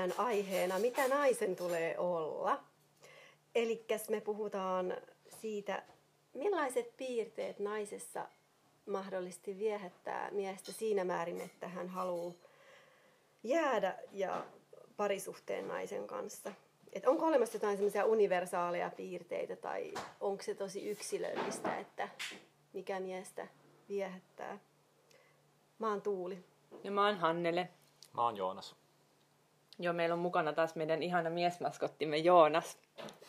tänään aiheena, mitä naisen tulee olla. Eli me puhutaan siitä, millaiset piirteet naisessa mahdollisesti viehättää miestä siinä määrin, että hän haluaa jäädä ja parisuhteen naisen kanssa. Et onko olemassa jotain semmoisia universaaleja piirteitä tai onko se tosi yksilöllistä, että mikä miestä viehättää? Mä oon Tuuli. Ja mä oon Hannele. Mä oon Joonas. Joo, meillä on mukana taas meidän ihana miesmaskottimme Joonas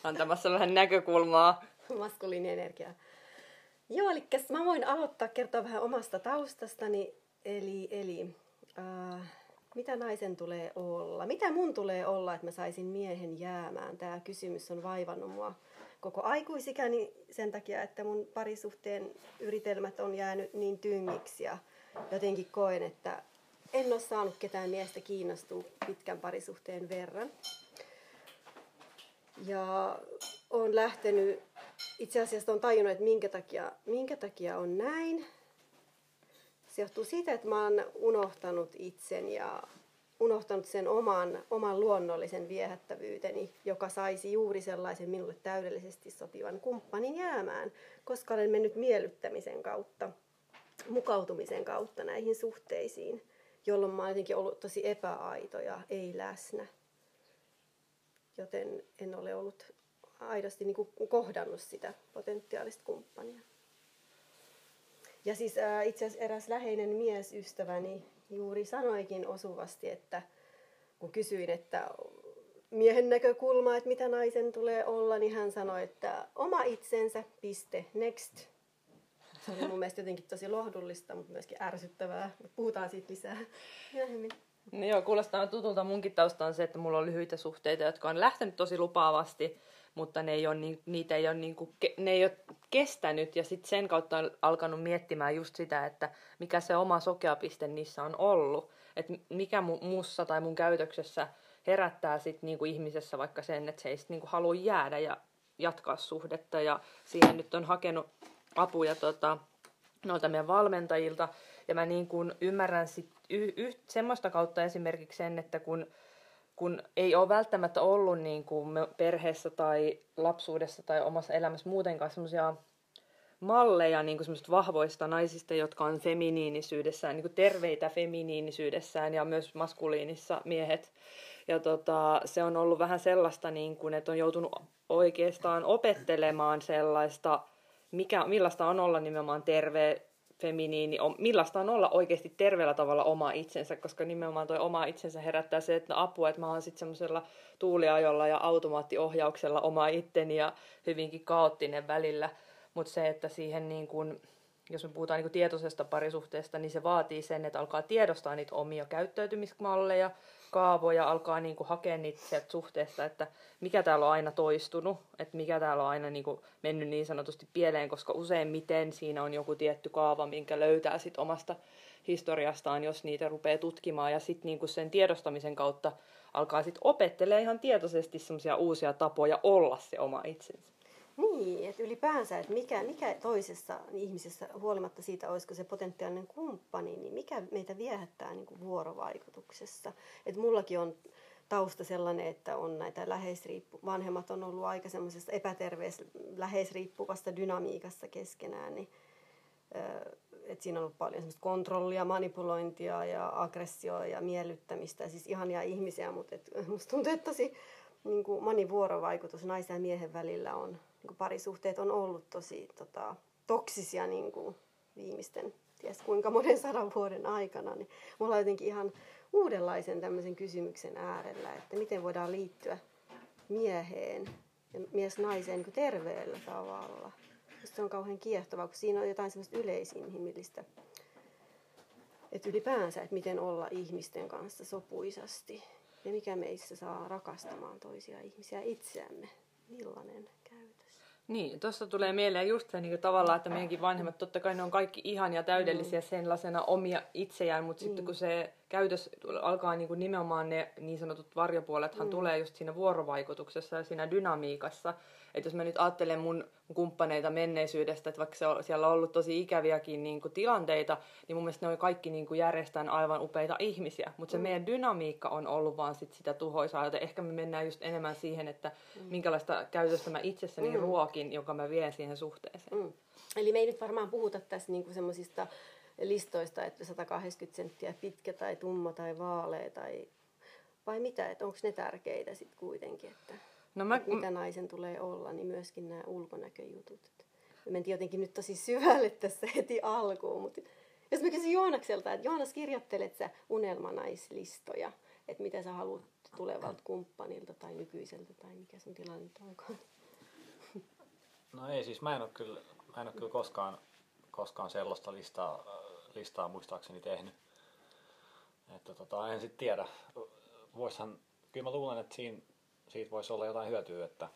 antamassa vähän näkökulmaa. Maskuliinienergiaa. Joo, eli mä voin aloittaa kertoa vähän omasta taustastani. Eli, eli äh, mitä naisen tulee olla? Mitä mun tulee olla, että mä saisin miehen jäämään? Tämä kysymys on vaivannut mua koko aikuisikäni sen takia, että mun parisuhteen yritelmät on jäänyt niin tyngiksi ja jotenkin koen, että en ole saanut ketään miestä kiinnostua pitkän parisuhteen verran. Ja olen lähtenyt, itse asiassa on tajunnut, että minkä takia, minkä takia on näin. Se johtuu siitä, että mä oon unohtanut itsen ja unohtanut sen oman, oman luonnollisen viehättävyyteni, joka saisi juuri sellaisen minulle täydellisesti sopivan kumppanin jäämään, koska olen mennyt miellyttämisen kautta, mukautumisen kautta näihin suhteisiin, jolloin mä oon jotenkin ollut tosi epäaito ja ei läsnä. Joten en ole ollut aidosti niin kuin kohdannut sitä potentiaalista kumppania. Ja siis ää, itse asiassa eräs läheinen miesystäväni juuri sanoikin osuvasti, että kun kysyin, että miehen näkökulma, että mitä naisen tulee olla, niin hän sanoi, että oma itsensä, piste, next. Se oli mun mielestä jotenkin tosi lohdullista, mutta myöskin ärsyttävää. Puhutaan siitä lisää myöhemmin. No joo, kuulostaa tutulta. Munkin tausta on se, että mulla on lyhyitä suhteita, jotka on lähtenyt tosi lupaavasti mutta ne ei ole, niin, niitä ei ole, niin kuin, ne ei ole kestänyt ja sitten sen kautta on alkanut miettimään just sitä, että mikä se oma sokeapiste niissä on ollut. Että mikä muussa tai mun käytöksessä herättää sit niinku ihmisessä vaikka sen, että se ei sit niinku halua jäädä ja jatkaa suhdetta. Ja siihen nyt on hakenut apuja tota, noilta meidän valmentajilta. Ja mä niin kuin ymmärrän sit y- y- semmoista kautta esimerkiksi sen, että kun kun ei ole välttämättä ollut niin kuin perheessä tai lapsuudessa tai omassa elämässä muutenkaan semmoisia malleja niin kuin vahvoista naisista, jotka on feminiinisyydessään, niin kuin terveitä feminiinisyydessään ja myös maskuliinissa miehet. Ja tota, se on ollut vähän sellaista, niin kuin, että on joutunut oikeastaan opettelemaan sellaista, mikä, millaista on olla nimenomaan terve feminiini, on, millaista on olla oikeasti terveellä tavalla oma itsensä, koska nimenomaan tuo oma itsensä herättää se, että no apua, että mä oon sitten semmoisella tuuliajolla ja automaattiohjauksella oma itteni ja hyvinkin kaoottinen välillä, mutta se, että siihen niin kun, jos me puhutaan niin tietoisesta parisuhteesta, niin se vaatii sen, että alkaa tiedostaa niitä omia käyttäytymismalleja, kaavoja, alkaa niin kuin hakea niitä sieltä suhteesta, että mikä täällä on aina toistunut, että mikä täällä on aina niin kuin mennyt niin sanotusti pieleen, koska useimmiten siinä on joku tietty kaava, minkä löytää sit omasta historiastaan, jos niitä rupeaa tutkimaan ja sitten niin sen tiedostamisen kautta alkaa sitten opettelemaan ihan tietoisesti uusia tapoja olla se oma itsensä. Niin, että ylipäänsä, että mikä, mikä toisessa ihmisessä, huolimatta siitä, olisiko se potentiaalinen kumppani, niin mikä meitä viehättää niin kuin vuorovaikutuksessa. Että mullakin on tausta sellainen, että on näitä läheisriippu, vanhemmat on ollut aika semmoisessa epäterveessä läheisriippuvasta dynamiikassa keskenään, niin että siinä on ollut paljon semmoista kontrollia, manipulointia ja aggressioa ja miellyttämistä, siis ihania ihmisiä, mutta et, musta tuntuu, että tosi niin kuin monivuorovaikutus naisen ja miehen välillä on niin parisuhteet on ollut tosi tota, toksisia niin kuin viimeisten ties kuinka monen sadan vuoden aikana, niin mulla on jotenkin ihan uudenlaisen tämmöisen kysymyksen äärellä, että miten voidaan liittyä mieheen ja mies naiseen niin terveellä tavalla. Se on kauhean kiehtovaa, kun siinä on jotain semmoista yleisinhimillistä. Että ylipäänsä, että miten olla ihmisten kanssa sopuisasti ja mikä meissä saa rakastamaan toisia ihmisiä itseämme. Millainen niin, tuossa tulee mieleen just se niin tavallaan, että meidänkin vanhemmat, totta kai ne on kaikki ihan ja täydellisiä mm. sellaisena omia itseään, mutta mm. sitten kun se käytös alkaa niin kuin nimenomaan ne niin sanotut varjopuolethan mm. tulee just siinä vuorovaikutuksessa ja siinä dynamiikassa. Että jos mä nyt ajattelen mun kumppaneita menneisyydestä, että vaikka se on, siellä on ollut tosi ikäviäkin niin kuin tilanteita, niin mun mielestä ne on kaikki niin kuin järjestään aivan upeita ihmisiä. Mutta se mm. meidän dynamiikka on ollut vaan sit sitä tuhoisaa, joten ehkä me mennään just enemmän siihen, että mm. minkälaista käytöstä mä itsessäni mm. ruokin, joka mä vien siihen suhteeseen. Mm. Eli me ei nyt varmaan puhuta tässä niinku semmoisista listoista, että 180 senttiä pitkä tai tumma tai vaalea tai vai mitä, että onko ne tärkeitä sitten kuitenkin, että, no mä, mitä naisen tulee olla, niin myöskin nämä ulkonäköjutut. Me mentiin jotenkin nyt tosi syvälle tässä heti alkuun, mutta jos mä kysyn Joonakselta, että Joonas kirjoittelet sä unelmanaislistoja, että mitä sä haluat tulevalta kumppanilta tai nykyiseltä tai mikä sun tilanne onkaan? No ei siis, mä en ole kyllä, mä en ole kyllä koskaan, koskaan sellaista listaa listaa muistaakseni tehnyt. Että tota, en sitten tiedä. Voishan, kyllä mä luulen, että siinä, siitä voisi olla jotain hyötyä, että,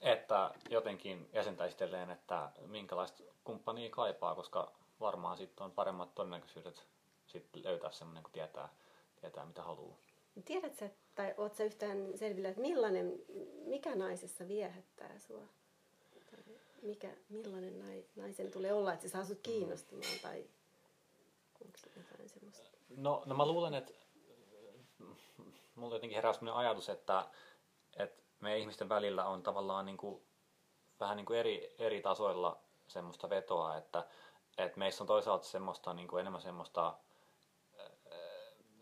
että jotenkin jäsentäisi että minkälaista kumppania kaipaa, koska varmaan sitten on paremmat todennäköisyydet sit löytää semmoinen, kun tietää, tietää mitä haluaa. Tiedätkö, tai oletko yhtään selvillä, että millainen, mikä naisessa viehättää sinua? Mikä, millainen naisen tulee olla, että se saa sut kiinnostumaan tai onko se jotain semmoista? No, no mä luulen, että mulla jotenkin herää sellainen ajatus, että, että meidän ihmisten välillä on tavallaan niin kuin, vähän niin kuin eri, eri tasoilla semmoista vetoa, että, että meissä on toisaalta semmoista niin kuin enemmän semmoista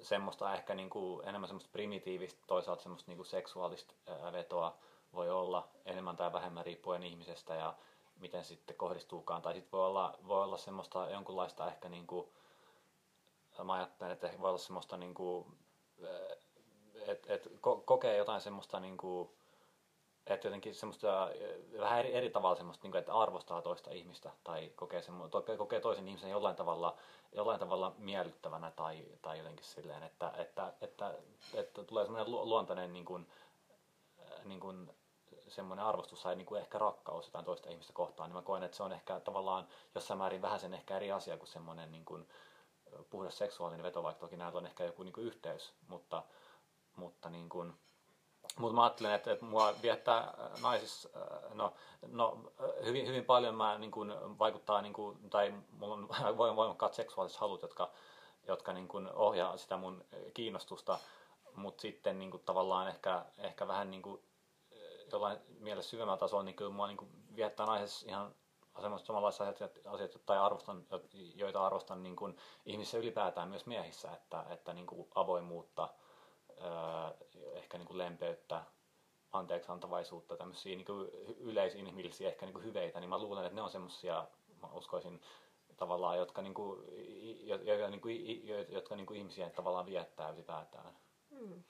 semmoista ehkä niin kuin enemmän semmoista primitiivistä, toisaalta semmoista niin kuin seksuaalista vetoa voi olla enemmän tai vähemmän riippuen ihmisestä ja miten sitten kohdistuukaan. Tai sitten voi olla, voi olla semmoista jonkunlaista ehkä niin kuin, mä ajattelen, että voi olla semmoista niin kuin, että et kokee jotain semmoista niin kuin, että jotenkin semmoista vähän eri, eri tavalla semmoista, niin kuin, että arvostaa toista ihmistä tai kokee, semmo, kokee toisen ihmisen jollain tavalla, jollain tavalla miellyttävänä tai, tai jotenkin silleen, että, että, että, että tulee semmoinen luontainen niin kuin, niin kuin, semmoinen arvostus tai niin kuin ehkä rakkaus jotain toista ihmistä kohtaan, niin mä koen, että se on ehkä tavallaan jossain määrin vähän sen ehkä eri asia kuin semmoinen niin kuin puhdas seksuaalinen veto, vaikka toki näillä on ehkä joku niin kuin yhteys, mutta, mutta niin kuin, mutta mä ajattelen, että, että mua viettää naisissa, no, no hyvin, hyvin paljon mä niin kuin, vaikuttaa, niin kuin, tai mulla on voimakkaat seksuaaliset halut, jotka, jotka niin kuin, ohjaa sitä mun kiinnostusta, mutta sitten niin kuin, tavallaan ehkä, ehkä vähän niin kuin, jollain mielessä syvemmällä tasolla, niin kyllä mua niin viettää naisessa ihan semmoista samanlaisia asioita, tai arvostan, joita arvostan niin kuin ihmisissä ylipäätään myös miehissä, että, että niin kuin avoimuutta, ehkä niin kuin lempeyttä, anteeksiantavaisuutta, tämmöisiä niin yleisinhimillisiä ehkä niin kuin hyveitä, niin mä luulen, että ne on semmoisia, mä uskoisin, tavallaan, jotka, niin kuin, jotka, niin kuin, jotka niin kuin ihmisiä tavallaan viettää ylipäätään. Hmm.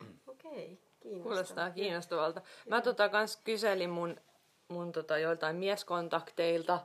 Okei. Okay. Kuulostaa kiinnostavalta. Mä tota kans kyselin mun, mun tota joiltain mieskontakteilta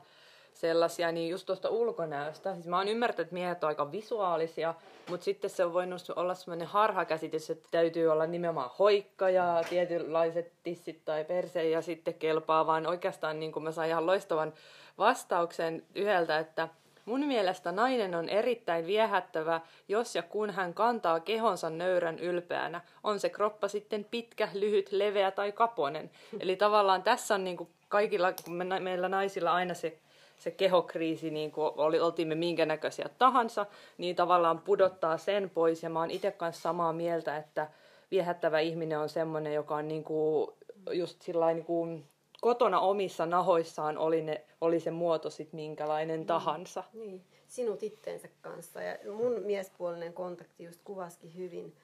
sellaisia, niin just tuosta ulkonäöstä. Siis mä oon ymmärtänyt, että miehet on aika visuaalisia, mutta sitten se on voinut olla sellainen harhakäsitys, että täytyy olla nimenomaan hoikka ja tietynlaiset tissit tai perse ja sitten kelpaa, vaan oikeastaan niin kuin mä sain ihan loistavan vastauksen yhdeltä, että Mun mielestä nainen on erittäin viehättävä, jos ja kun hän kantaa kehonsa nöyrän ylpeänä. On se kroppa sitten pitkä, lyhyt, leveä tai kaponen. Eli tavallaan tässä on niin kuin kaikilla, kun me, meillä naisilla aina se se kehokriisi, niin kuin oli, oltiin me minkä näköisiä tahansa, niin tavallaan pudottaa sen pois. Ja mä oon itse kanssa samaa mieltä, että viehättävä ihminen on semmoinen, joka on niin kuin, just sillä niin kuin kotona omissa nahoissaan oli, ne, oli se muoto sitten minkälainen mm. tahansa. Niin, sinut itteensä kanssa. Ja mun miespuolinen kontakti just kuvaskin hyvin.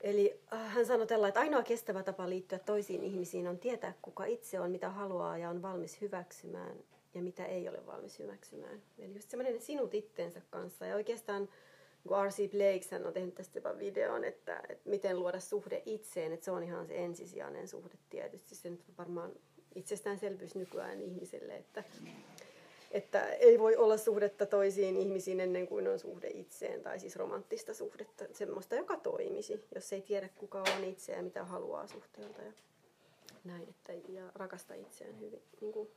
Eli äh, hän sanoi tällä, että ainoa kestävä tapa liittyä toisiin ihmisiin on tietää, kuka itse on, mitä haluaa ja on valmis hyväksymään ja mitä ei ole valmis hyväksymään. Eli just semmoinen sinut itteensä kanssa. Ja oikeastaan kun R.C. Blake on tehnyt tästä jopa videon, että, että miten luoda suhde itseen, että se on ihan se ensisijainen suhde tietysti. Se nyt varmaan itsestäänselvyys nykyään ihmisille, että, että ei voi olla suhdetta toisiin ihmisiin ennen kuin on suhde itseen, tai siis romanttista suhdetta, semmoista, joka toimisi, jos ei tiedä kuka on itse ja mitä haluaa suhteelta ja näin, että, ja rakasta itseään hyvin. Niin kuin,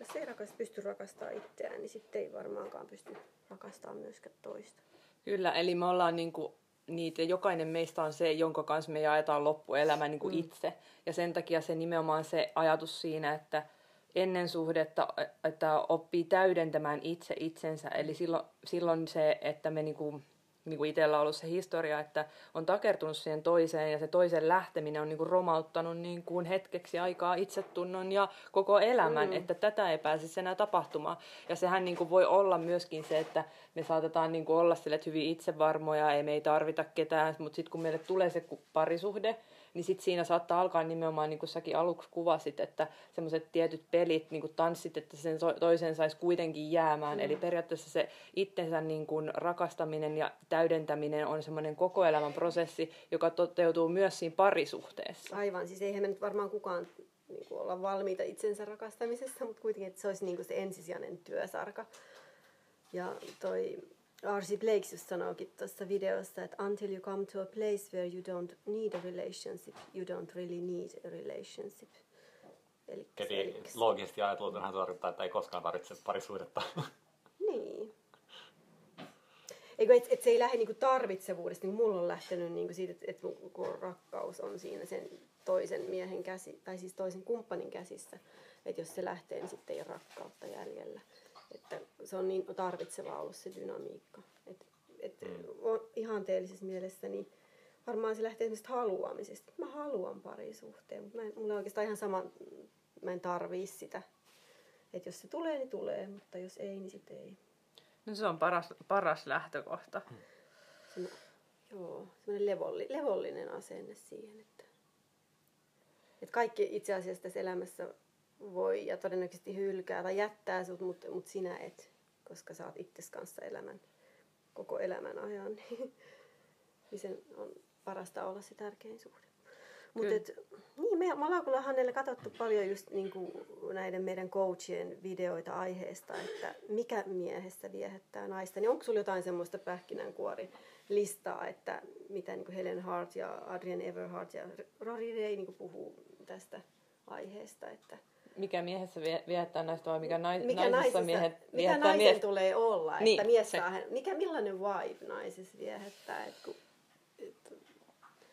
jos ei rakasta, pysty rakastamaan itseään, niin sitten ei varmaankaan pysty rakastamaan myöskään toista. Kyllä, eli me ollaan niinku niitä, jokainen meistä on se, jonka kanssa me jaetaan loppuelämä niin kuin mm. itse. Ja sen takia se nimenomaan se ajatus siinä, että ennen suhdetta, että oppii täydentämään itse itsensä. Eli silloin, silloin se, että me niinku niin kuin itsellä on ollut se historia, että on takertunut siihen toiseen ja se toisen lähteminen on niin kuin romauttanut niin kuin hetkeksi aikaa itsetunnon ja koko elämän, mm. että tätä ei pääsisi enää tapahtumaan. Ja sehän niin kuin voi olla myöskin se, että me saatetaan niin kuin olla sille hyvin itsevarmoja, ei me ei tarvita ketään, mutta sitten kun meille tulee se parisuhde, niin sit siinä saattaa alkaa nimenomaan, niin kuin säkin aluksi kuvasit, että semmoiset tietyt pelit, niin kuin tanssit, että sen toisen saisi kuitenkin jäämään. Mm. Eli periaatteessa se itsensä niin kuin rakastaminen ja täydentäminen on semmoinen koko elämän prosessi, joka toteutuu myös siinä parisuhteessa. Aivan, siis eihän me nyt varmaan kukaan niin kuin olla valmiita itsensä rakastamisessa, mutta kuitenkin, että se olisi niin kuin se ensisijainen työsarka. Ja toi Arsi Blake just sanookin tuossa videossa, että until you come to a place where you don't need a relationship, you don't really need a relationship. Eli loogisesti ajateltuna tarkoittaa, että ei koskaan tarvitse parisuudetta. Niin. Eikö, et, et se ei lähde niinku tarvitsevuudesta, niin mulla on lähtenyt niinku siitä, että et kun rakkaus on siinä sen toisen miehen käsi, tai siis toisen kumppanin käsissä, että jos se lähtee, niin sitten ei ole rakkautta jäljellä. Että se on niin tarvitseva ollut se dynamiikka. Et, et mm. ihanteellisessa mielessä niin varmaan se lähtee esimerkiksi haluamisesta. Mä haluan parisuhteen, mutta mä mulla on oikeastaan ihan sama, mä en tarvii sitä. Että jos se tulee, niin tulee, mutta jos ei, niin sitten ei. No se on paras, paras lähtökohta. Se, joo, semmoinen levolli, levollinen asenne siihen, että, että kaikki itse asiassa tässä elämässä voi ja todennäköisesti hylkää tai jättää sut, mutta mut sinä et, koska sä oot itses kanssa elämän, koko elämän ajan, niin, niin sen on parasta olla se tärkein suhde. Mutta niin, me, me ollaan kyllä Hannelle katsottu paljon just niin kuin näiden meidän coachien videoita aiheesta, että mikä miehessä viehättää naista. Niin onko sulla jotain semmoista pähkinänkuori listaa, että mitä niin kuin Helen Hart ja Adrian Everhart ja Rory Ray niin puhuu tästä aiheesta, että mikä miehessä viehättää naista vai mikä, nais, mikä naisessa miehet Mikä naisen mies... tulee olla, niin, että mies se... saa, mikä, millainen vibe naisessa viehättää, että kun,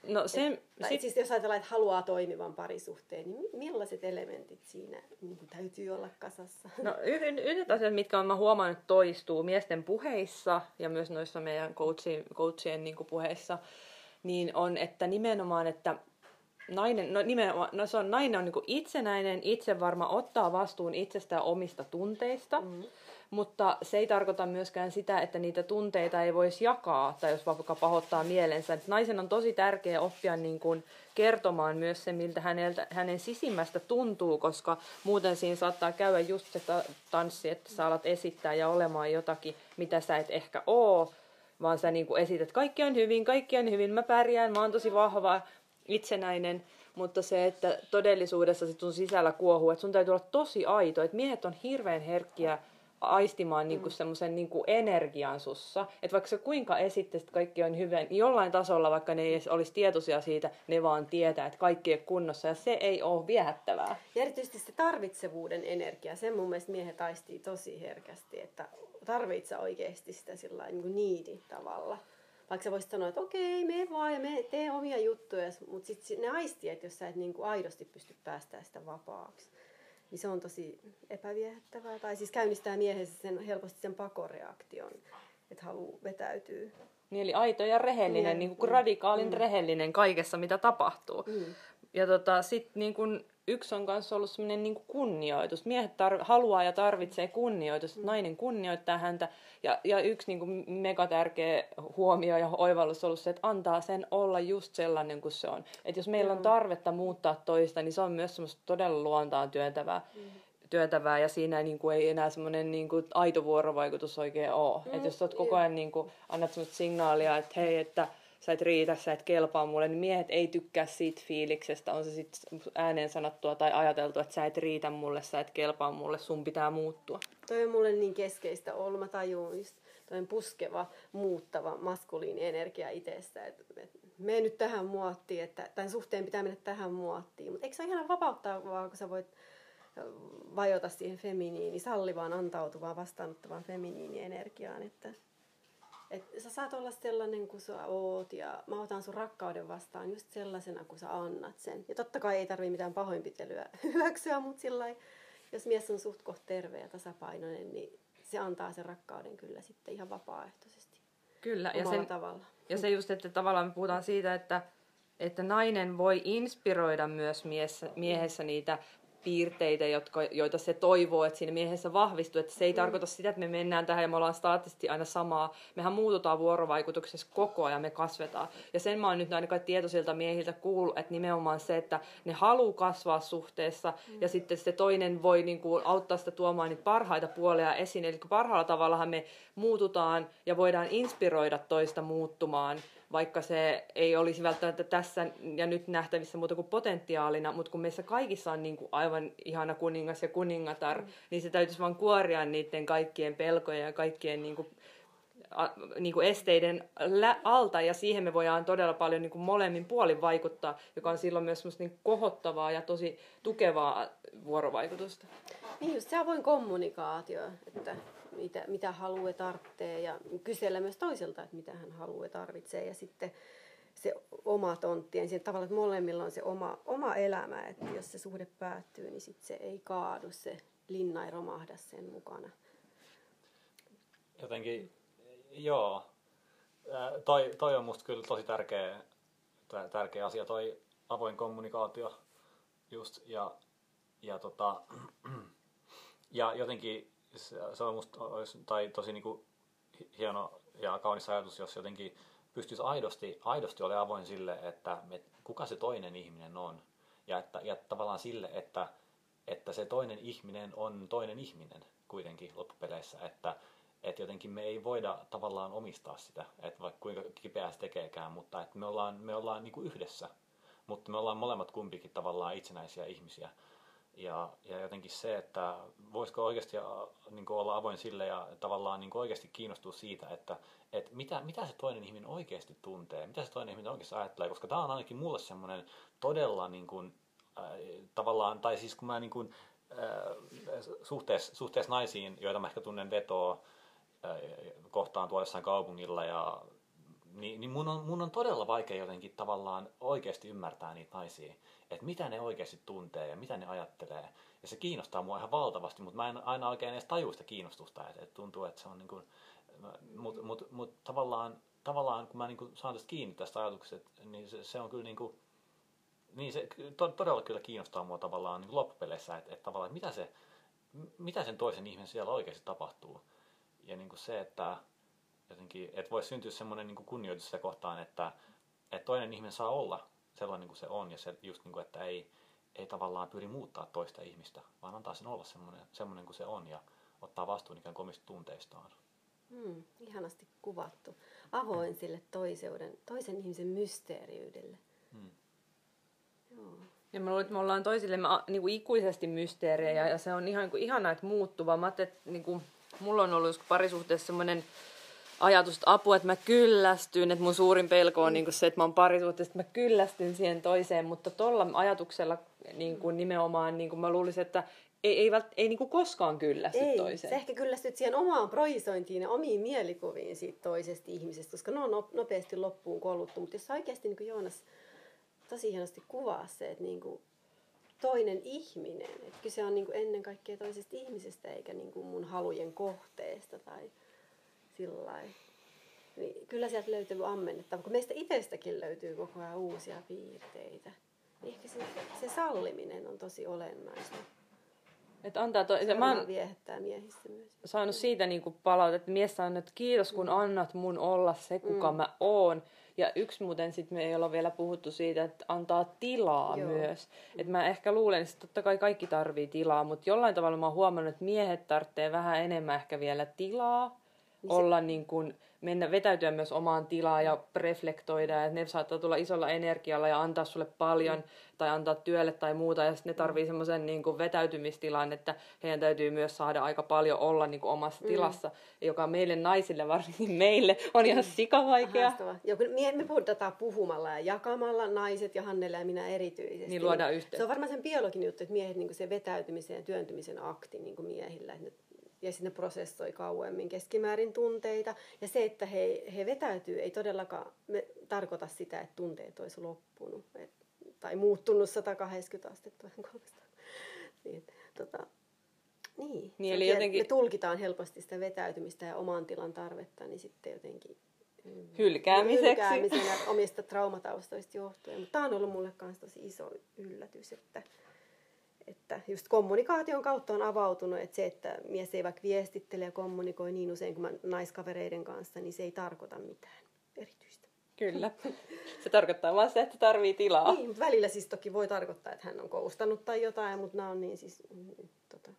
No se, et, tai sit... siis jos ajatellaan, että haluaa toimivan parisuhteen, niin millaiset elementit siinä niin täytyy olla kasassa? No yhdet asiat, mitkä on mä huomannut toistuu miesten puheissa ja myös noissa meidän coachien, coachien niin puheissa, niin on, että nimenomaan, että nainen, no nimenomaan, no se on, nainen on niin itsenäinen, itsevarma, ottaa vastuun itsestään omista tunteista, mm. Mutta se ei tarkoita myöskään sitä, että niitä tunteita ei voisi jakaa, tai jos vaikka pahoittaa mielensä. Et naisen on tosi tärkeä oppia niin kuin kertomaan myös se, miltä häneltä, hänen sisimmästä tuntuu, koska muuten siinä saattaa käydä just se tanssi, että sä alat esittää ja olemaan jotakin, mitä sä et ehkä oo, vaan sä niin kuin esität, kaikki on hyvin, kaikki on hyvin, mä pärjään, mä oon tosi vahva, itsenäinen, mutta se, että todellisuudessa se sun sisällä kuohuu, että sun täytyy olla tosi aito, että miehet on hirveän herkkiä aistimaan niinku mm. semmoisen niinku energian sussa. Että vaikka se kuinka esittäisit, että kaikki on hyvä, niin jollain tasolla, vaikka ne ei edes olisi tietoisia siitä, ne vaan tietää, että kaikki on kunnossa. Ja se ei ole viehättävää. Ja erityisesti se tarvitsevuuden energia, sen mun mielestä miehet aistii tosi herkästi, että tarvitsee oikeasti sitä sillä niin niidi tavalla vaikka sä voisit sanoa, että okei, me vaan ja me tee omia juttuja, mutta sitten ne aistii, että jos sä et niinku aidosti pysty päästään sitä vapaaksi, niin se on tosi epäviehättävää. Tai siis käynnistää miehessä sen, helposti sen pakoreaktion, että haluaa vetäytyä. Niin, eli aito ja rehellinen, niin, niin kuin mm, radikaalin mm. rehellinen kaikessa, mitä tapahtuu. Mm. Ja tota, sitten niin kun yksi on myös ollut semmoinen niin kunnioitus. Miehet tar- haluaa ja tarvitsee kunnioitusta, mm. nainen kunnioittaa häntä. Ja, ja yksi niin kuin mega tärkeä huomio ja oivallus on ollut se, että antaa sen olla just sellainen kuin se on. Että jos meillä on tarvetta muuttaa toista, niin se on myös semmoista todella luontaan työntävää. Mm työtävää ja siinä niin kuin, ei enää semmoinen niin kuin, aito vuorovaikutus oikein ole. Mm, että jos olet koko ajan niin kuin, annat semmoista signaalia, että hei, että sä et riitä, sä et kelpaa mulle, niin miehet ei tykkää siitä fiiliksestä, on se sitten ääneen sanottua tai ajateltu, että sä et riitä mulle, sä et kelpaa mulle, sun pitää muuttua. Toi on mulle niin keskeistä ollut, mä tajuun just toi puskeva, muuttava maskuliini energia itsestä, että et, mene nyt tähän muottiin, että tämän suhteen pitää mennä tähän muottiin, mutta eikö se ole ihan vapauttaa vaan, kun sä voit vajota siihen feminiini, sallivaan, antautuvaan, vastaanottavaan feminiinienergiaan, että et sä saat olla sellainen kuin sä oot ja mä otan sun rakkauden vastaan just sellaisena kuin sä annat sen. Ja totta kai ei tarvii mitään pahoinpitelyä hyväksyä, mutta sillä jos mies on suht koht terve ja tasapainoinen, niin se antaa sen rakkauden kyllä sitten ihan vapaaehtoisesti. Kyllä, ja, sen, tavalla. ja se just, että tavallaan me puhutaan siitä, että, että nainen voi inspiroida myös miehessä niitä piirteitä, jotka, joita se toivoo, että siinä miehessä vahvistuu. Että se ei mm. tarkoita sitä, että me mennään tähän ja me ollaan staattisesti aina samaa. Mehän muututaan vuorovaikutuksessa koko ajan, me kasvetaan. Ja sen mä oon nyt ainakaan tietoisilta miehiltä kuullut, että nimenomaan se, että ne haluaa kasvaa suhteessa mm. ja sitten se toinen voi niin kuin, auttaa sitä tuomaan niitä parhaita puolia esiin. Eli parhaalla tavallahan me muututaan ja voidaan inspiroida toista muuttumaan vaikka se ei olisi välttämättä tässä ja nyt nähtävissä muuta kuin potentiaalina, mutta kun meissä kaikissa on niin kuin aivan ihana kuningas ja kuningatar, mm. niin se täytyisi vaan kuoria niiden kaikkien pelkoja ja kaikkien niin kuin, a, niin kuin esteiden lä- alta, ja siihen me voidaan todella paljon niin kuin molemmin puolin vaikuttaa, joka on silloin myös niin kohottavaa ja tosi tukevaa vuorovaikutusta. Niin just se avoin kommunikaatio, että mitä, mitä haluaa tarvitsee ja kysellä myös toiselta, että mitä hän haluaa tarvitsee ja sitten se oma tontti, niin tavalla, että molemmilla on se oma, oma elämä, että jos se suhde päättyy, niin sitten se ei kaadu, se linna ei romahda sen mukana. Jotenkin, joo. Toi, toi on musta kyllä tosi tärkeä, tärkeä asia, toi avoin kommunikaatio just, ja, ja, tota, ja jotenkin se on musta olisi, tai tosi niin kuin hieno ja kaunis ajatus, jos jotenkin pystyisi aidosti, aidosti olemaan avoin sille, että me, kuka se toinen ihminen on. Ja, että, ja tavallaan sille, että, että se toinen ihminen on toinen ihminen kuitenkin loppupeleissä. Että, että jotenkin me ei voida tavallaan omistaa sitä, että vaikka kuinka kipeää se tekeekään, mutta että me ollaan, me ollaan niin kuin yhdessä. Mutta me ollaan molemmat kumpikin tavallaan itsenäisiä ihmisiä. Ja, ja jotenkin se, että voisiko oikeasti niin olla avoin sille ja tavallaan niin oikeasti kiinnostua siitä, että, että mitä, mitä se toinen ihminen oikeasti tuntee, mitä se toinen ihminen oikeasti ajattelee, koska tämä on ainakin mulle semmoinen todella niin kuin, äh, tavallaan, tai siis kun mä niin kuin, äh, suhteessa, suhteessa naisiin, joita mä ehkä tunnen vetoa äh, kohtaan tuolla jossain kaupungilla ja niin, niin mun, on, mun on todella vaikea jotenkin tavallaan oikeasti ymmärtää niitä naisia että mitä ne oikeasti tuntee ja mitä ne ajattelee. Ja se kiinnostaa mua ihan valtavasti, mutta mä en aina oikein edes tajua sitä kiinnostusta, että, että tuntuu, että se on niin kuin, mutta mut, mut, tavallaan, tavallaan kun mä niin kuin saan tästä kiinni tästä ajatuksesta, niin se, se on kyllä niin kuin, niin se to, todella kyllä kiinnostaa mua tavallaan niin loppupeleissä, että, että tavallaan, mitä, se, mitä sen toisen ihmisen siellä oikeasti tapahtuu. Ja niin kuin se, että jotenkin, että voisi syntyä semmoinen niin kunnioitus sitä kohtaan, että, että toinen ihminen saa olla sellainen kuin se on ja se just niin kuin, että ei, ei tavallaan pyri muuttaa toista ihmistä, vaan antaa sen olla semmoinen, semmoinen kuin se on ja ottaa vastuun ikään kuin omista tunteistaan. Hmm, ihanasti kuvattu. Avoin sille toiseuden, toisen ihmisen mysteeriydelle. Hmm. Joo. Ja mä luulen, että me ollaan toisillemme niin kuin ikuisesti mysteerejä ja se on ihan niin kuin, ihanaa, että muuttuva. Mä että niin kuin, mulla on ollut parisuhteessa semmoinen ajatus, että apua, että mä kyllästyn, että mun suurin pelko on niin se, että mä oon parisuhteessa, että mä kyllästyn siihen toiseen, mutta tuolla ajatuksella niin kuin nimenomaan niin kuin mä luulisin, että ei, ei, vält, ei niin kuin koskaan kyllästy ei, toiseen. Sä ehkä kyllästyt siihen omaan projisointiin ja omiin mielikuviin siitä toisesta ihmisestä, koska ne on nopeasti loppuun koluttu. Mutta jos oikeasti niin kuin Joonas tosi hienosti kuvaa se, että niin kuin toinen ihminen, että kyse on niin kuin ennen kaikkea toisesta ihmisestä eikä niin kuin mun halujen kohteesta tai sillä niin kyllä sieltä löytyy ammennettava, kun meistä itsestäkin löytyy koko ajan uusia piirteitä. Niin ehkä se, se salliminen on tosi olennaista. Että antaa to... se mä oon viehättää miehissä myös. saanut siitä niin palautetta, että mies sanoo, että kiitos kun mm. annat mun olla se, kuka mm. mä oon. Ja yksi muuten sitten me ei olla vielä puhuttu siitä, että antaa tilaa Joo. myös. Mm. Että mä ehkä luulen, että totta kai kaikki tarvii tilaa, mutta jollain tavalla mä oon huomannut, että miehet tarvitsee vähän enemmän ehkä vielä tilaa olla niin kuin mennä vetäytyä myös omaan tilaan ja reflektoida, ja ne saattaa tulla isolla energialla ja antaa sulle paljon, mm. tai antaa työlle tai muuta, ja sitten ne tarvii semmoisen niin kuin vetäytymistilan, että heidän täytyy myös saada aika paljon olla niin kuin omassa mm. tilassa, joka meille naisille, varsinkin meille, on ihan sikavaikea. Joo, me, me puhutaan puhumalla ja jakamalla, naiset ja Hannele ja minä erityisesti. Niin luodaan yhteyttä. Se on varmaan sen biologinen juttu, että miehet niin kuin se vetäytymisen ja työntymisen akti niin kuin miehillä, että ja sitten ne prosessoi kauemmin keskimäärin tunteita. Ja se, että he, he vetäytyy, ei todellakaan me, tarkoita sitä, että tunteet olisi loppunut et, tai muuttunut 180 astetta. niin, tota, niin. niin eli jotenkin... Me tulkitaan helposti sitä vetäytymistä ja oman tilan tarvetta, niin sitten jotenkin mm, hylkäämiseksi. Hylkäämisen ja omista traumataustoista johtuen. Mutta tämä on ollut mulle myös tosi iso yllätys, että, että just kommunikaation kautta on avautunut, että se, että mies ei vaikka viestittele ja kommunikoi niin usein kuin mä naiskavereiden kanssa, niin se ei tarkoita mitään erityistä. Kyllä. Se tarkoittaa vaan se, että tarvii tilaa. Niin, mutta välillä siis toki voi tarkoittaa, että hän on koustanut tai jotain, mutta nämä on niin siis mm, tota,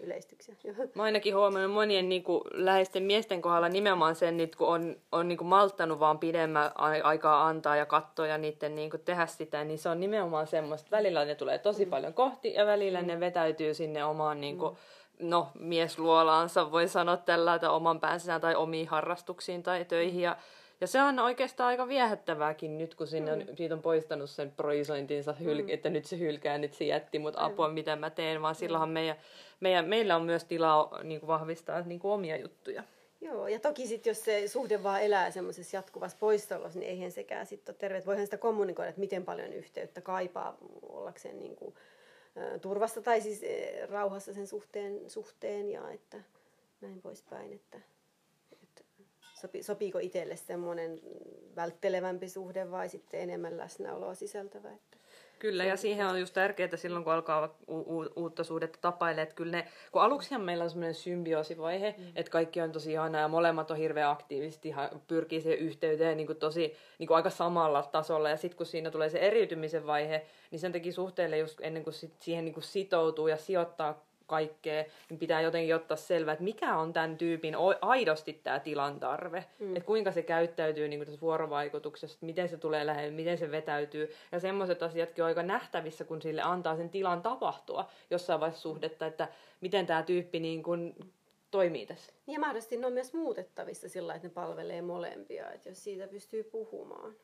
yleistyksiä. Mä ainakin huomannut monien niin kuin, läheisten miesten kohdalla nimenomaan sen, että kun on, on niin kuin, malttanut vaan pidemmän aikaa antaa ja katsoa ja niiden niin kuin, tehdä sitä, niin se on nimenomaan semmoista. Välillä ne tulee tosi mm. paljon kohti ja välillä mm. ne vetäytyy sinne omaan niin kuin, mm. no, miesluolaansa, voi sanoa tällä, että oman päänsä tai omiin harrastuksiin tai töihin. Ja ja se on oikeastaan aika viehättävääkin nyt, kun sinne on, mm. siitä on poistanut sen proisointinsa, hyl- mm. että nyt se hylkää, nyt se jätti mut apua, mitä mä teen, vaan silloinhan meidän, meidän, meillä on myös tilaa niin kuin vahvistaa niin kuin omia juttuja. Joo, ja toki sitten jos se suhde vaan elää semmoisessa jatkuvassa poissaolossa, niin eihän sekään sitten ole terve. Voihan sitä kommunikoida, että miten paljon yhteyttä kaipaa ollakseen niin kuin, ä, turvassa tai siis ä, rauhassa sen suhteen, suhteen ja että näin poispäin. Että sopi, sopiiko itselle semmoinen välttelevämpi suhde vai sitten enemmän läsnäoloa sisältävä. Että Kyllä, ja siihen on just tärkeää silloin, kun alkaa u- u- uutta suhdetta tapailee, että kyllä ne, kun aluksihan meillä on semmoinen symbioosivaihe, mm. että kaikki on tosi ihanaa ja molemmat on hirveän aktiivisesti, pyrkii siihen yhteyteen niin kuin tosi niin kuin aika samalla tasolla, ja sitten kun siinä tulee se eriytymisen vaihe, niin sen takia suhteelle just ennen kuin sit siihen niin kuin sitoutuu ja sijoittaa kaikkea, niin pitää jotenkin ottaa selvää, että mikä on tämän tyypin aidosti tämä tilan tarve. Mm. Että kuinka se käyttäytyy niin tässä vuorovaikutuksessa, miten se tulee lähelle, miten se vetäytyy. Ja semmoiset asiatkin on aika nähtävissä, kun sille antaa sen tilan tapahtua jossain vaiheessa suhdetta, että miten tämä tyyppi niin kuin toimii tässä. Ja mahdollisesti ne on myös muutettavissa sillä että ne palvelee molempia, että jos siitä pystyy puhumaan.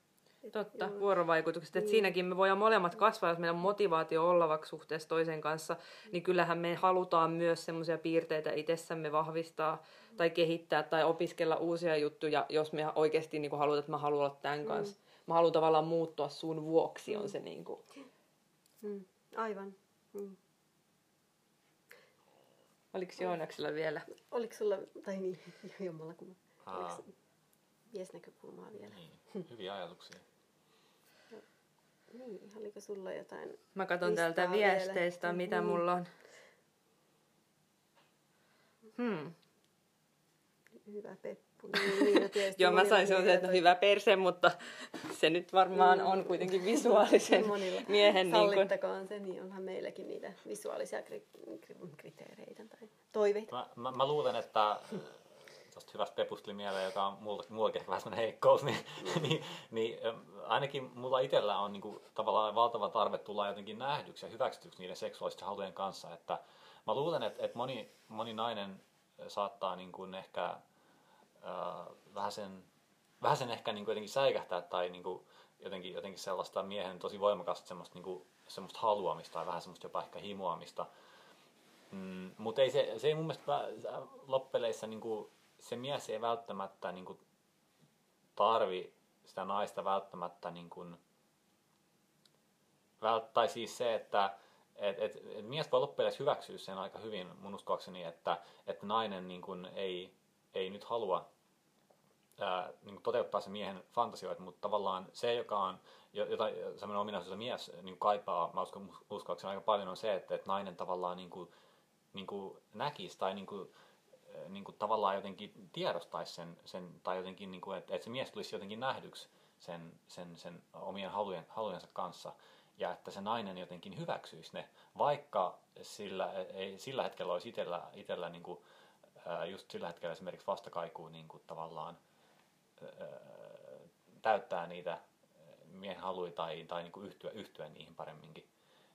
Totta, Joo. vuorovaikutukset. Niin. siinäkin me voidaan molemmat kasvaa, jos meidän motivaatio ollavaksi suhteessa toisen kanssa, niin kyllähän me halutaan myös semmoisia piirteitä itsessämme vahvistaa tai kehittää tai opiskella uusia juttuja, jos me oikeasti niin kuin halutaan, että mä haluan olla tämän mm. kanssa. Mä haluan tavallaan muuttua sun vuoksi, on se niin kuin. Mm. Aivan. Mm. Oliko Joonaksella vielä? Oliko sulla, tai niin, jommalla kun oliko miesnäkökulmaa vielä? Niin, hyviä ajatuksia. Niin, oliko sulla jotain Mä katson täältä viesteistä, vielä. mitä mm. mulla on. Hmm. Hyvä peppu. Niin, niin, no Joo, mä sain sellaisen, että no hyvä perse, mutta se nyt varmaan mm. on kuitenkin visuaalisen monilla. miehen... Sallittakoon niin kun... se, niin onhan meilläkin niitä visuaalisia kriteereitä tai toiveita. Mä, mä, mä luulen, että tuosta hyvästä pepusta tuli mieleen, joka on mulla, mullakin ehkä vähän heikkous, niin, mm. niin, niin ainakin mulla itsellä on niin kuin, tavallaan valtava tarve tulla jotenkin nähdyksi ja hyväksytyksi niiden seksuaalisten halujen kanssa. Että mä luulen, että, että moni, moni nainen saattaa niin kuin ehkä äh, vähän sen, vähän sen ehkä niin kuin jotenkin säikähtää tai niin kuin jotenkin, jotenkin sellaista miehen tosi voimakasta semmoista, niin kuin, semmoista haluamista tai vähän semmoista jopa ehkä himoamista. Mm, mutta ei se, se ei mun mielestä loppeleissä niin kuin, se mies ei välttämättä niin kuin, tarvi sitä naista välttämättä niin kuin, vält, tai siis se, että et, et, et mies voi loppujen hyväksyä sen aika hyvin mun uskoakseni, että, että nainen niin kuin, ei, ei nyt halua ää, niin kuin toteuttaa se miehen fantasioita, mutta tavallaan se, joka on, jota semmoinen ominaisuus, jota mies niin kaipaa, mä uskon, uskoakseni aika paljon on se, että, että nainen tavallaan niin kuin, niin kuin näkisi tai niin kuin, niin kuin tavallaan jotenkin tiedostaisi sen, sen tai jotenkin, niin kuin, että, että se mies tulisi jotenkin nähdyksi sen, sen, sen omien halujen, halujensa kanssa ja että se nainen jotenkin hyväksyisi ne, vaikka sillä, ei, sillä hetkellä olisi itsellä, itsellä niin kuin, just sillä hetkellä esimerkiksi vastakaikuu niin kuin tavallaan ää, täyttää niitä miehen haluja tai, tai niin kuin yhtyä, yhtyä niihin paremminkin.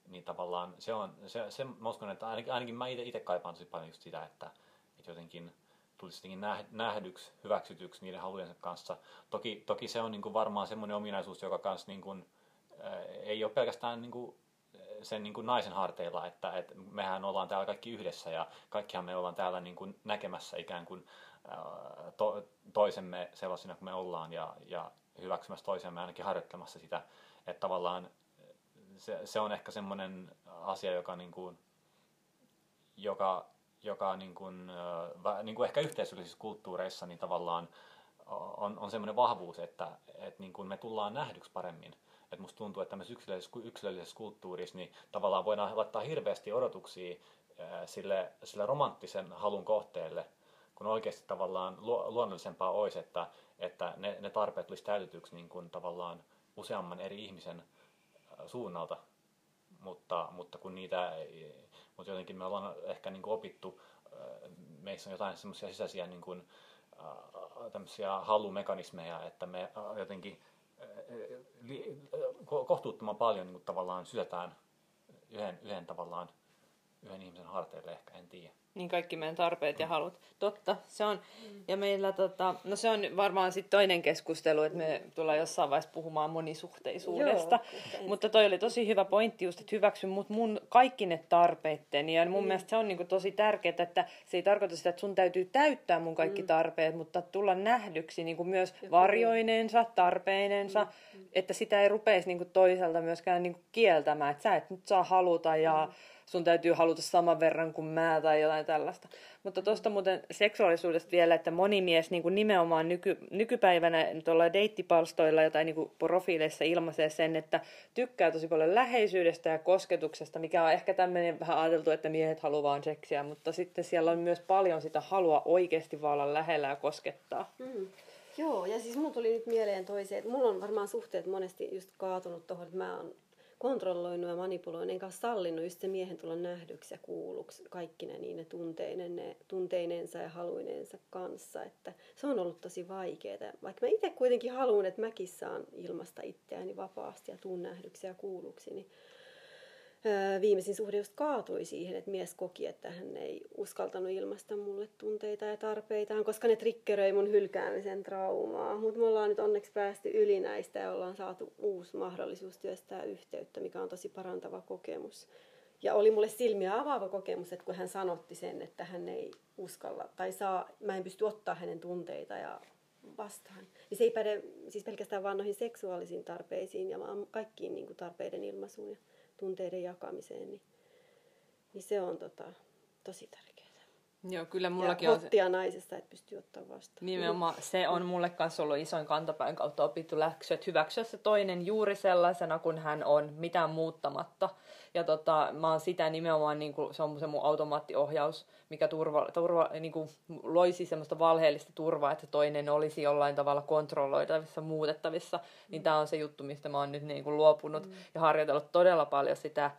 Niin tavallaan se on, se, se mä uskon, että ainakin, ainakin mä itse kaipaan tosi paljon just sitä, että, että jotenkin tulisi jotenkin nähdyksi, hyväksytyksi niiden halujensa kanssa. Toki, toki se on niin kuin varmaan semmoinen ominaisuus, joka kanssa niin kuin, ää, ei ole pelkästään niin kuin sen niin kuin naisen harteilla, että, että mehän ollaan täällä kaikki yhdessä ja kaikkihan me ollaan täällä niin kuin näkemässä ikään kuin to, toisemme sellaisina kuin me ollaan ja, ja hyväksymässä toisemme ainakin harjoittamassa sitä, että tavallaan se, se on ehkä semmoinen asia, joka, niin kuin, joka, joka niin kuin, niin kuin ehkä yhteisöllisissä kulttuureissa niin tavallaan on, on semmoinen vahvuus, että, että niin kuin me tullaan nähdyksi paremmin. Että musta tuntuu, että tämmöisessä yksilöllisessä, yksilöllisessä kulttuurissa niin tavallaan voidaan laittaa hirveästi odotuksia sille, sille romanttisen halun kohteelle, kun oikeasti tavallaan luonnollisempaa olisi, että, että ne, ne tarpeet tulisi täytetyksi niin kuin tavallaan useamman eri ihmisen suunnalta, mutta, mutta kun niitä, mutta jotenkin me ollaan ehkä niin kuin opittu, meissä on jotain semmoisia sisäisiä niin kuin, tämmöisiä halumekanismeja, että me jotenkin kohtuuttoman paljon niin kuin tavallaan syötään yhden, yhden tavallaan yhden ihmisen harteille ehkä, en tiedä. Niin kaikki meidän tarpeet ja halut. Totta, se on. Ja meillä, tota, no se on varmaan sitten toinen keskustelu, että me tullaan jossain vaiheessa puhumaan monisuhteisuudesta. Joo, Mutta toi oli tosi hyvä pointti just, että hyväksy mut mun kaikki ne tarpeitten. Ja mun mm. mielestä se on niinku tosi tärkeää, että se ei tarkoita sitä, että sun täytyy täyttää mun kaikki mm. tarpeet, mutta tulla nähdyksi niinku myös varjoineensa, tarpeinensa, mm. että sitä ei rupeisi niinku toiselta myöskään niinku kieltämään, että sä et nyt saa haluta ja mm sun täytyy haluta saman verran kuin mä tai jotain tällaista. Mutta tuosta muuten seksuaalisuudesta vielä, että moni mies niin kuin nimenomaan nyky, nykypäivänä tuolla deittipalstoilla tai niin kuin profiileissa ilmaisee sen, että tykkää tosi paljon läheisyydestä ja kosketuksesta, mikä on ehkä tämmöinen vähän ajateltu, että miehet haluaa vaan seksiä, mutta sitten siellä on myös paljon sitä halua oikeasti vaan olla lähellä ja koskettaa. Mm. Joo, ja siis mun tuli nyt mieleen toiseen, että mulla on varmaan suhteet monesti just kaatunut tuohon, että mä oon kontrolloinut ja manipuloinut, enkä sallinut just se miehen tulla nähdyksi ja kuulluksi kaikki ne niin ne tunteinen, ne, tunteinensa ja haluineensa kanssa. Että se on ollut tosi vaikeaa. Vaikka mä itse kuitenkin haluan, että mäkin saan ilmasta itseäni vapaasti ja tuun nähdyksi ja kuulluksi, niin viimeisin suhde just kaatui siihen, että mies koki, että hän ei uskaltanut ilmaista mulle tunteita ja tarpeitaan, koska ne triggeröi mun hylkäämisen traumaa. Mutta me ollaan nyt onneksi päästy yli näistä ja ollaan saatu uusi mahdollisuus työstää yhteyttä, mikä on tosi parantava kokemus. Ja oli mulle silmiä avaava kokemus, että kun hän sanotti sen, että hän ei uskalla tai saa, mä en pysty ottaa hänen tunteita ja vastaan. Niin se ei päde siis pelkästään vaan noihin seksuaalisiin tarpeisiin ja vaan kaikkiin niin kuin tarpeiden ilmaisuun. Tunteiden jakamiseen, niin, niin se on tota, tosi tärkeää. Joo, kyllä mullakin ja on se... naisesta, että pystyy ottaa vastaan. Nimenomaan se on mulle kanssa ollut isoin kantapäin kautta opittu läksy, että hyväksyä se toinen juuri sellaisena kuin hän on, mitään muuttamatta. Ja tota, mä oon sitä nimenomaan, niin kuin, se on se mun automaattiohjaus, mikä turva, turva, niin kuin, loisi semmoista valheellista turvaa, että toinen olisi jollain tavalla kontrolloitavissa, muutettavissa. Niin tää on se juttu, mistä mä oon nyt niin kuin, luopunut mm. ja harjoitellut todella paljon sitä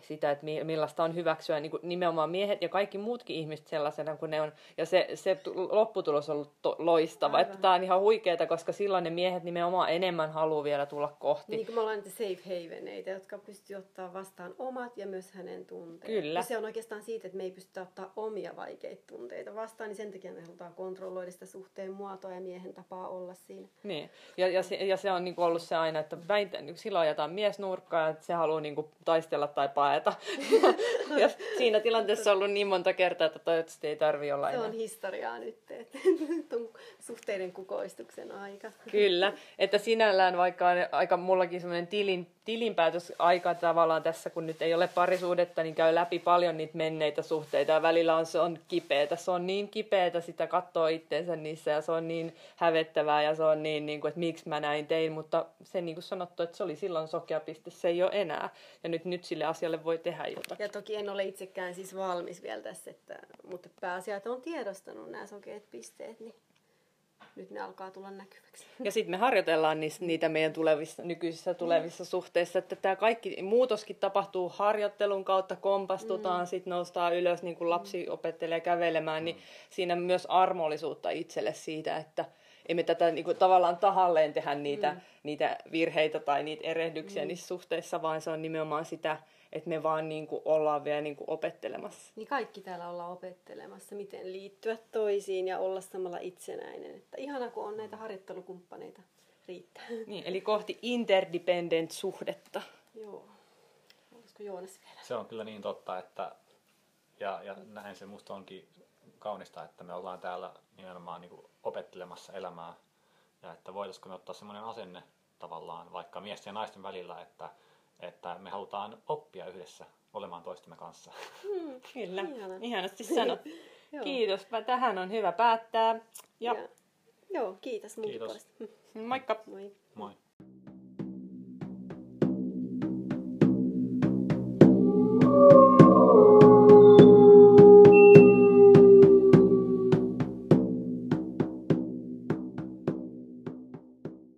sitä, että millaista on hyväksyä niin kuin nimenomaan miehet ja kaikki muutkin ihmiset sellaisena kuin ne on. Ja se, se lopputulos on ollut to- loistava. Aivan. Että tämä on ihan huikeeta, koska silloin ne miehet nimenomaan enemmän haluaa vielä tulla kohti. Niin kuin me ollaan niitä safe haveneita, jotka pystyy ottaa vastaan omat ja myös hänen tunteet. Kyllä. Ja se on oikeastaan siitä, että me ei pystytä ottaa omia vaikeita tunteita vastaan, niin sen takia me halutaan kontrolloida sitä suhteen muotoa ja miehen tapaa olla siinä. Niin, ja, ja, se, ja se on niin kuin ollut se aina, että väintään, niin silloin ajetaan mies nurkkaan, että se haluaa niin kuin taistella tai paeta. ja siinä tilanteessa on ollut niin monta kertaa, että toivottavasti ei tarvi olla Se on historiaa nyt, että suhteiden kukoistuksen aika. Kyllä, että sinällään vaikka on aika mullakin semmoinen tilin, tilinpäätösaika tavallaan tässä, kun nyt ei ole parisuudetta, niin käy läpi paljon niitä menneitä suhteita ja välillä on, se on kipeätä. Se on niin kipeätä sitä katsoa itteensä niissä ja se on niin hävettävää ja se on niin, niin kuin, että miksi mä näin tein, mutta se niin kuin sanottu, että se oli silloin sokea piste, se ei ole enää. Ja nyt, nyt sille asialle voi tehdä jotakin. Ja toki en ole itsekään siis valmis vielä tässä, että, mutta pääasia, että on tiedostanut nämä sokeat pisteet, niin nyt ne alkaa tulla näkyväksi. Ja sitten me harjoitellaan niitä meidän tulevissa, nykyisissä tulevissa mm. suhteissa, että tämä kaikki muutoskin tapahtuu harjoittelun kautta, kompastutaan, mm. sitten noustaan ylös, niin kuin lapsi opettelee kävelemään, niin mm. niin siinä myös armollisuutta itselle siitä, että emme tätä niin kuin, tavallaan tahalleen tehdä niitä, mm. niitä virheitä tai niitä erehdyksiä mm. niissä suhteissa, vaan se on nimenomaan sitä, että me vaan niin kuin ollaan vielä niin kuin opettelemassa. Niin kaikki täällä ollaan opettelemassa, miten liittyä toisiin ja olla samalla itsenäinen. Että ihana, kun on näitä harjoittelukumppaneita riittää. Niin, eli kohti interdependent suhdetta. Joo. Olisiko Joonas vielä? Se on kyllä niin totta, että ja, ja näin se musta onkin kaunista, että me ollaan täällä nimenomaan niin kuin opettelemassa elämää ja että voitaisiko me ottaa semmoinen asenne tavallaan vaikka miesten ja naisten välillä, että että me halutaan oppia yhdessä olemaan toistemme kanssa. Mm, kyllä, Ihana. ihanasti sanot. Kiitos, tähän on hyvä päättää. Ja... ja joo, kiitos Kiitos. Moikka. Moi. Moi.